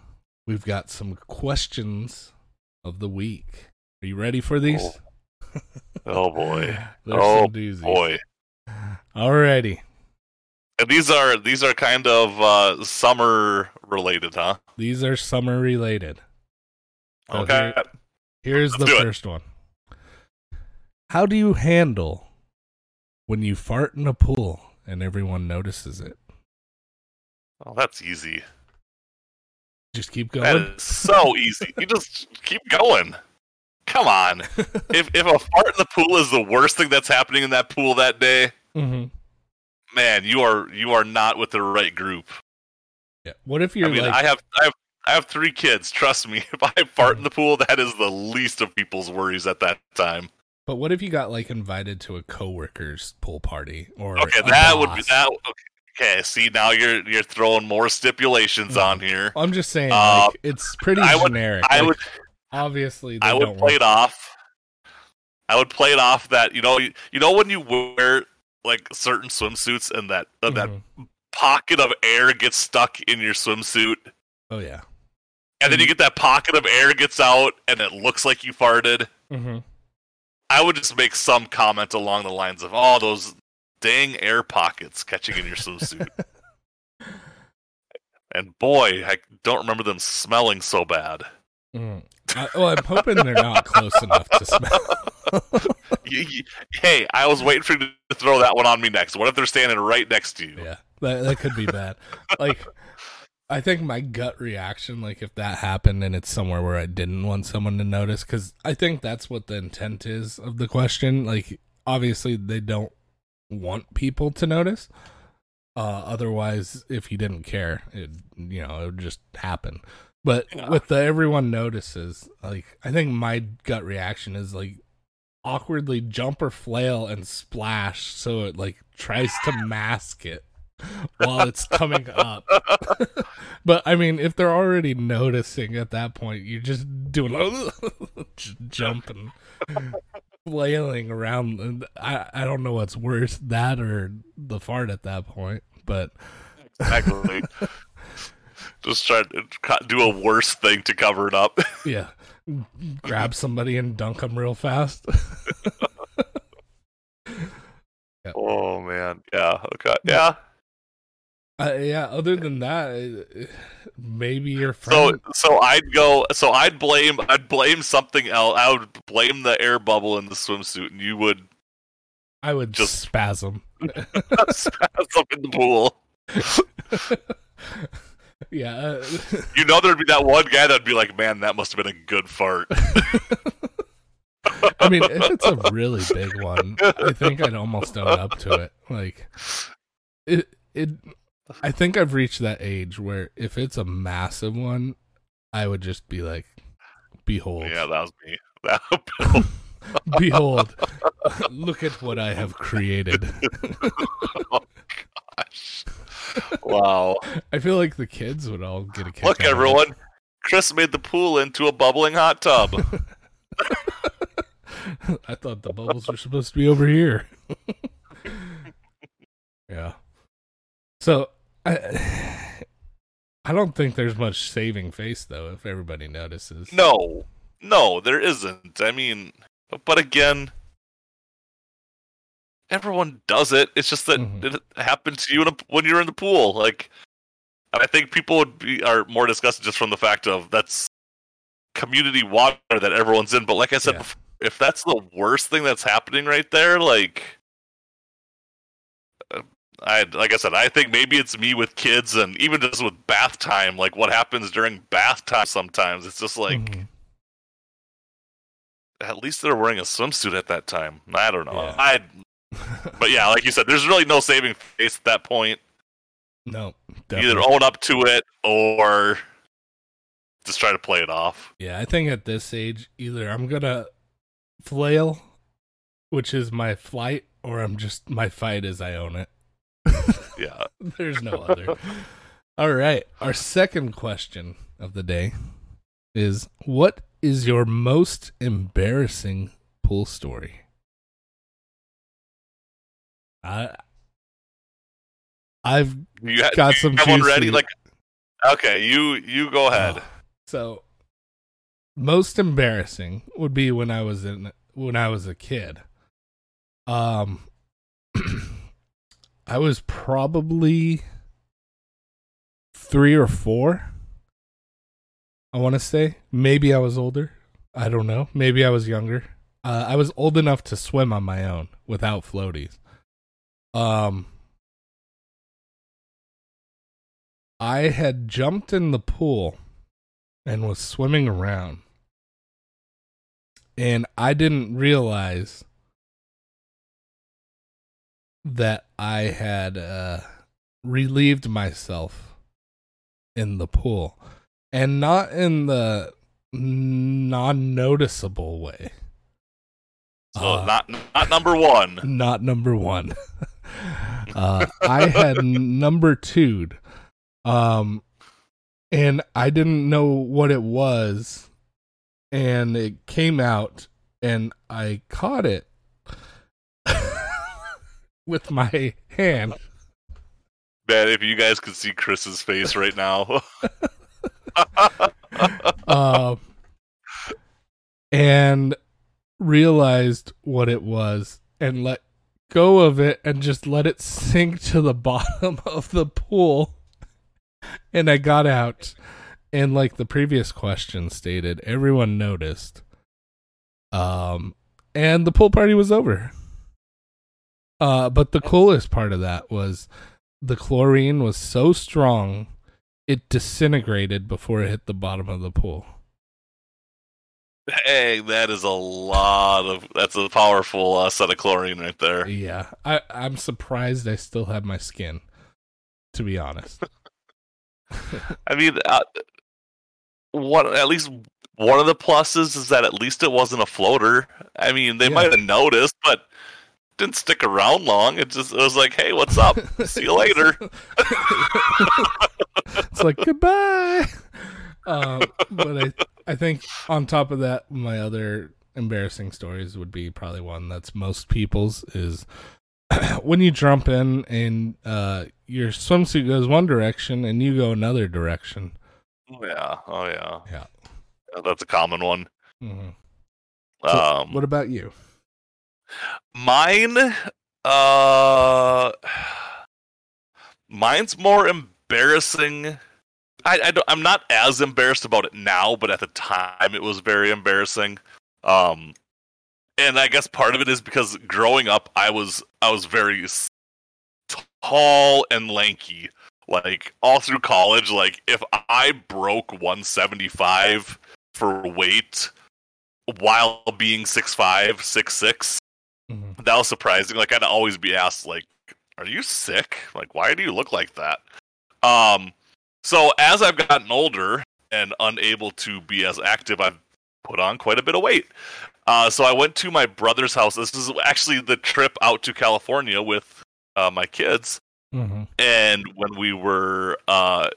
we've got some questions of the week. Are you ready for these? Oh boy. Oh, some doozies. Boy. Alrighty. And these are these are kind of uh, summer related, huh? These are summer related. So Okay. Here's the Let's it. first one. How do you handle when you fart in a pool and everyone notices it? Oh, that's easy. Just keep going. That is so easy. You just keep going. Come on. If if a fart in the pool is the worst thing that's happening in that pool that day, mm-hmm. man, you are you are not with the right group. Yeah. What if you're I mean, like, I have I have I have three kids. Trust me, if I fart in the pool, that is the least of people's worries at that time. But what if you got like invited to a coworker's pool party or Okay, that would be that. Okay, okay, see now you're you're throwing more stipulations on here. I'm just saying, Uh, like, it's pretty I would- generic. I Like, would obviously I would play it off. I would play it off that you know you, you know when you wear like certain swimsuits and that uh, that Mhm. pocket of air gets stuck in your swimsuit Oh yeah. and then you get that pocket of air gets out and it looks like you farted. hmm I would just make some comment along the lines of, "Oh, those dang air pockets catching in your swimsuit." and boy, I don't remember them smelling so bad. Mm. I, well, I'm hoping they're not close enough to smell. Hey, I was waiting for you to throw that one on me next. What if they're standing right next to you? yeah, that that could be bad. Like, I think my gut reaction, like if that happened and it's somewhere where I didn't want someone to notice, because I think that's what the intent is of the question. Like, obviously they don't want people to notice. Uh, otherwise, if you didn't care, it you know it would just happen. But Yeah. with the everyone notices, like I think my gut reaction is like awkwardly jump or flail and splash, so it like tries to mask it while it's coming up. but I mean, if they're already noticing at that point, you're just doing just jumping, flailing around. And I I don't know what's worse, that or the fart at that point. But Exactly. Just try to do a worse thing to cover it up. yeah, grab somebody and dunk them real fast. oh man, yeah, okay, yeah. Uh, yeah. Other than that, uh, maybe your So, friend. so so I'd go. So I'd blame. I'd blame something else. I would blame the air bubble in the swimsuit, and you would I would just- spasm. spaz up in the pool. yeah. Uh, You know, there'd be that one guy that'd be like, "Man, that must have been a good fart." I mean, if it's a really big one, I think I'd almost own up to it. Like, it, it. I think I've reached that age where if it's a massive one, I would just be like, "Behold, yeah, that was me. That, behold, look at what I have created." Oh, gosh. Wow. I feel like the kids would all get a kick. Look, out of it. everyone. Chris made the pool into a bubbling hot tub. I thought the bubbles were supposed to be over here. yeah. So I I don't think there's much saving face though if everybody notices. No, no, there isn't. I mean, but again, everyone does it. It's just that Mhm. it happened to you in a, when you're in the pool. Like, I think people would be are more disgusted just from the fact of that's community water that everyone's in. But like I said, Yeah. before, if that's the worst thing that's happening right there, like. I like I said, I think maybe it's me with kids and even just with bath time, like what happens during bath time sometimes. It's just like Mhm. at least they're wearing a swimsuit at that time. I don't know. Yeah. I but yeah, like you said, there's really no saving face at that point. no, Either own up to it or just try to play it off. Yeah, I think at this age, either I'm gonna flail, which is my flight, or I'm just my fight is I own it. Yeah. There's no other. All right. Our second question of the day is what is your most embarrassing pool story? I I've You ha- got you some have one ready? Like okay, you you go ahead. So most embarrassing would be when I was in when I was a kid. Um I was probably 3 or 4. I want to say maybe I was older. I don't know. Maybe I was younger. Uh, I was old enough to swim on my own without floaties. Um, I had jumped in the pool and was swimming around, and I didn't realize that I had uh, relieved myself in the pool, and not in the non-noticeable way. So Uh, not not number one. not number one. uh, I had number two, um, and I didn't know what it was, and it came out, and I caught it with my hand. Man, if you guys could see Chris's face right now. um, and realized what it was and let go of it and just let it sink to the bottom of the pool. And I got out. And like the previous question stated, everyone noticed. Um, and the pool party was over. Uh, but the coolest part of that was the chlorine was so strong it disintegrated before it hit the bottom of the pool. hey, that is a lot of. That's a powerful uh, set of chlorine right there. Yeah, I, I'm surprised I still have my skin. To be honest, I mean, uh, what at least one of the pluses is that at least it wasn't a floater. I mean, they Yeah. might have noticed, but didn't stick around long. It just it was like, hey, what's up? See you later. it's like goodbye. Uh, but I, I think on top of that, my other embarrassing stories would be probably one that's most people's is when you jump in and uh, your swimsuit goes one direction and you go another direction. Oh, yeah, oh yeah, Yeah. Yeah, That's a common one. hmm So, Um, what about you? Mine, uh, mine's more embarrassing. I, I I'm not as embarrassed about it now, but at the time it was very embarrassing. Um, and I guess part of it is because growing up, I was I was very tall and lanky. Like all through college, like if I broke 175 for weight while being 6'5", 6'6", Mhm. that was surprising. Like I'd always be asked, like, "Are you sick? Like, why do you look like that?" Um, so as I've gotten older and unable to be as active, I've put on quite a bit of weight. Uh, so I went to my brother's house. This is actually the trip out to California with uh, my kids, Mm-hmm. and when we were uh,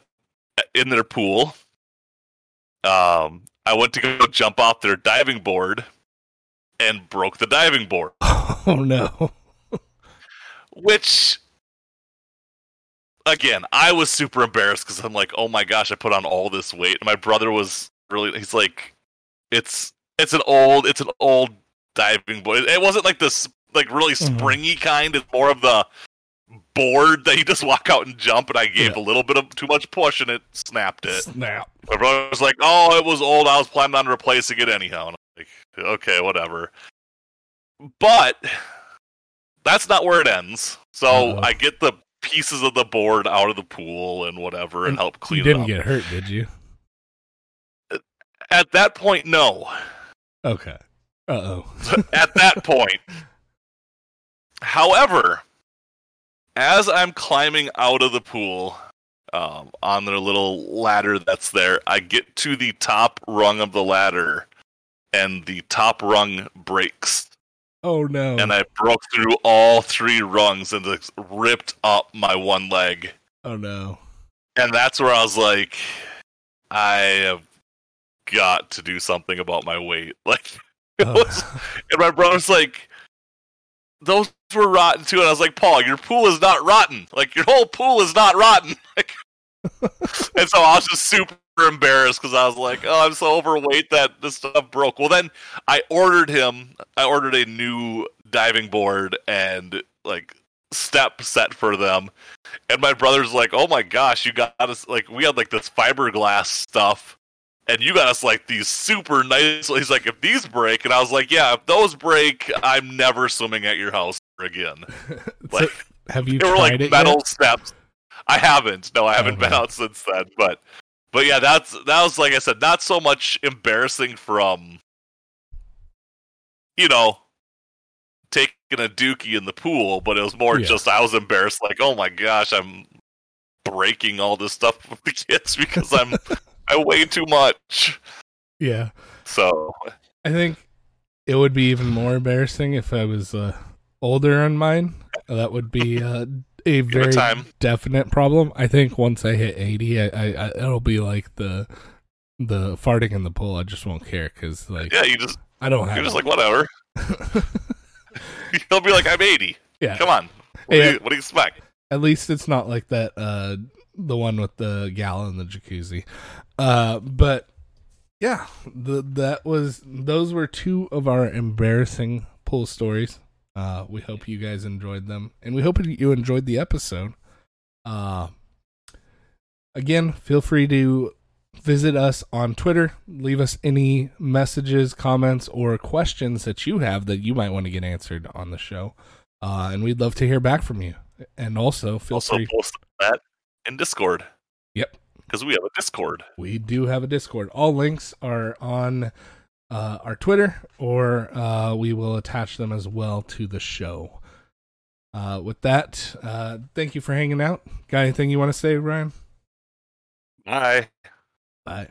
in their pool, um, I went to go jump off their diving board and broke the diving board. Oh no. which again i was super embarrassed because i'm like oh my gosh i put on all this weight and my brother was really he's like it's it's an old it's an old diving board it wasn't like this like really Mhm. springy kind it's more of the board that you just walk out and jump and i gave Yeah. a little bit of too much push and it snapped it Snap. my brother was like oh it was old i was planning on replacing it anyhow and okay whatever but that's not where it ends. So Uh-oh. I get the pieces of the board out of the pool and whatever and, And help clean You didn't get hurt, did you? At that point, no. Okay. Uh oh. At that point. However, as I'm climbing out of the pool um, on their little ladder that's there, I get to the top rung of the ladder and the top rung breaks oh no. and I broke through all three rungs and just ripped up my one leg. oh no. And that's where I was like, I have got to do something about my weight. Like, it was, and my brother's like, those were rotten too. And I was like, Paul, your pool is not rotten. Like, your whole pool is not rotten. Like, and so I was just super embarrassed because I was like, oh, I'm so overweight that this stuff broke. Well, then I ordered him, I ordered a new diving board and like step set for them. And my brother's like, oh my gosh, you got us, like, we had like this fiberglass stuff and you got us like these super nice. He's like, if these break, and I was like, yeah, if those break, I'm never swimming at your house again. So, Like, have you they were like it metal yet? steps. I haven't. No, I haven't oh, been out since then. But but yeah, that's that was like I said, not so much embarrassing from you know taking a dookie in the pool, but it was more Yeah. just I was embarrassed, like, oh my gosh, I'm breaking all this stuff with the kids because I'm I weigh too much. Yeah. So I think it would be even more embarrassing if I was uh, older on mine. That would be uh, a very time. definite problem. I think once I hit eighty, I, I, I it'll be like the the farting in the pool. I just won't care because like yeah, you just I don't have. you're just it. like whatever. He'll be like, I'm 80. yeah. Come on. What, Yeah. do, you, what do you expect? At least it's not like that. Uh, the one with the gal in the jacuzzi. Uh, but yeah, the that was those were two of our embarrassing pool stories. Uh, we hope you guys enjoyed them, and we hope you enjoyed the episode. Uh, again, feel free to visit us on Twitter. Leave us any messages, comments, or questions that you have that you might want to get answered on the show. Uh, and we'd love to hear back from you. And also, feel also free. post that in Discord. Yep. Because we have a Discord. We do have a Discord. All links are on uh, our Twitter, or uh, we will attach them as well to the show. Uh, with that, uh, thank you for hanging out. Got anything you want to say, Ryan? Bye. Bye.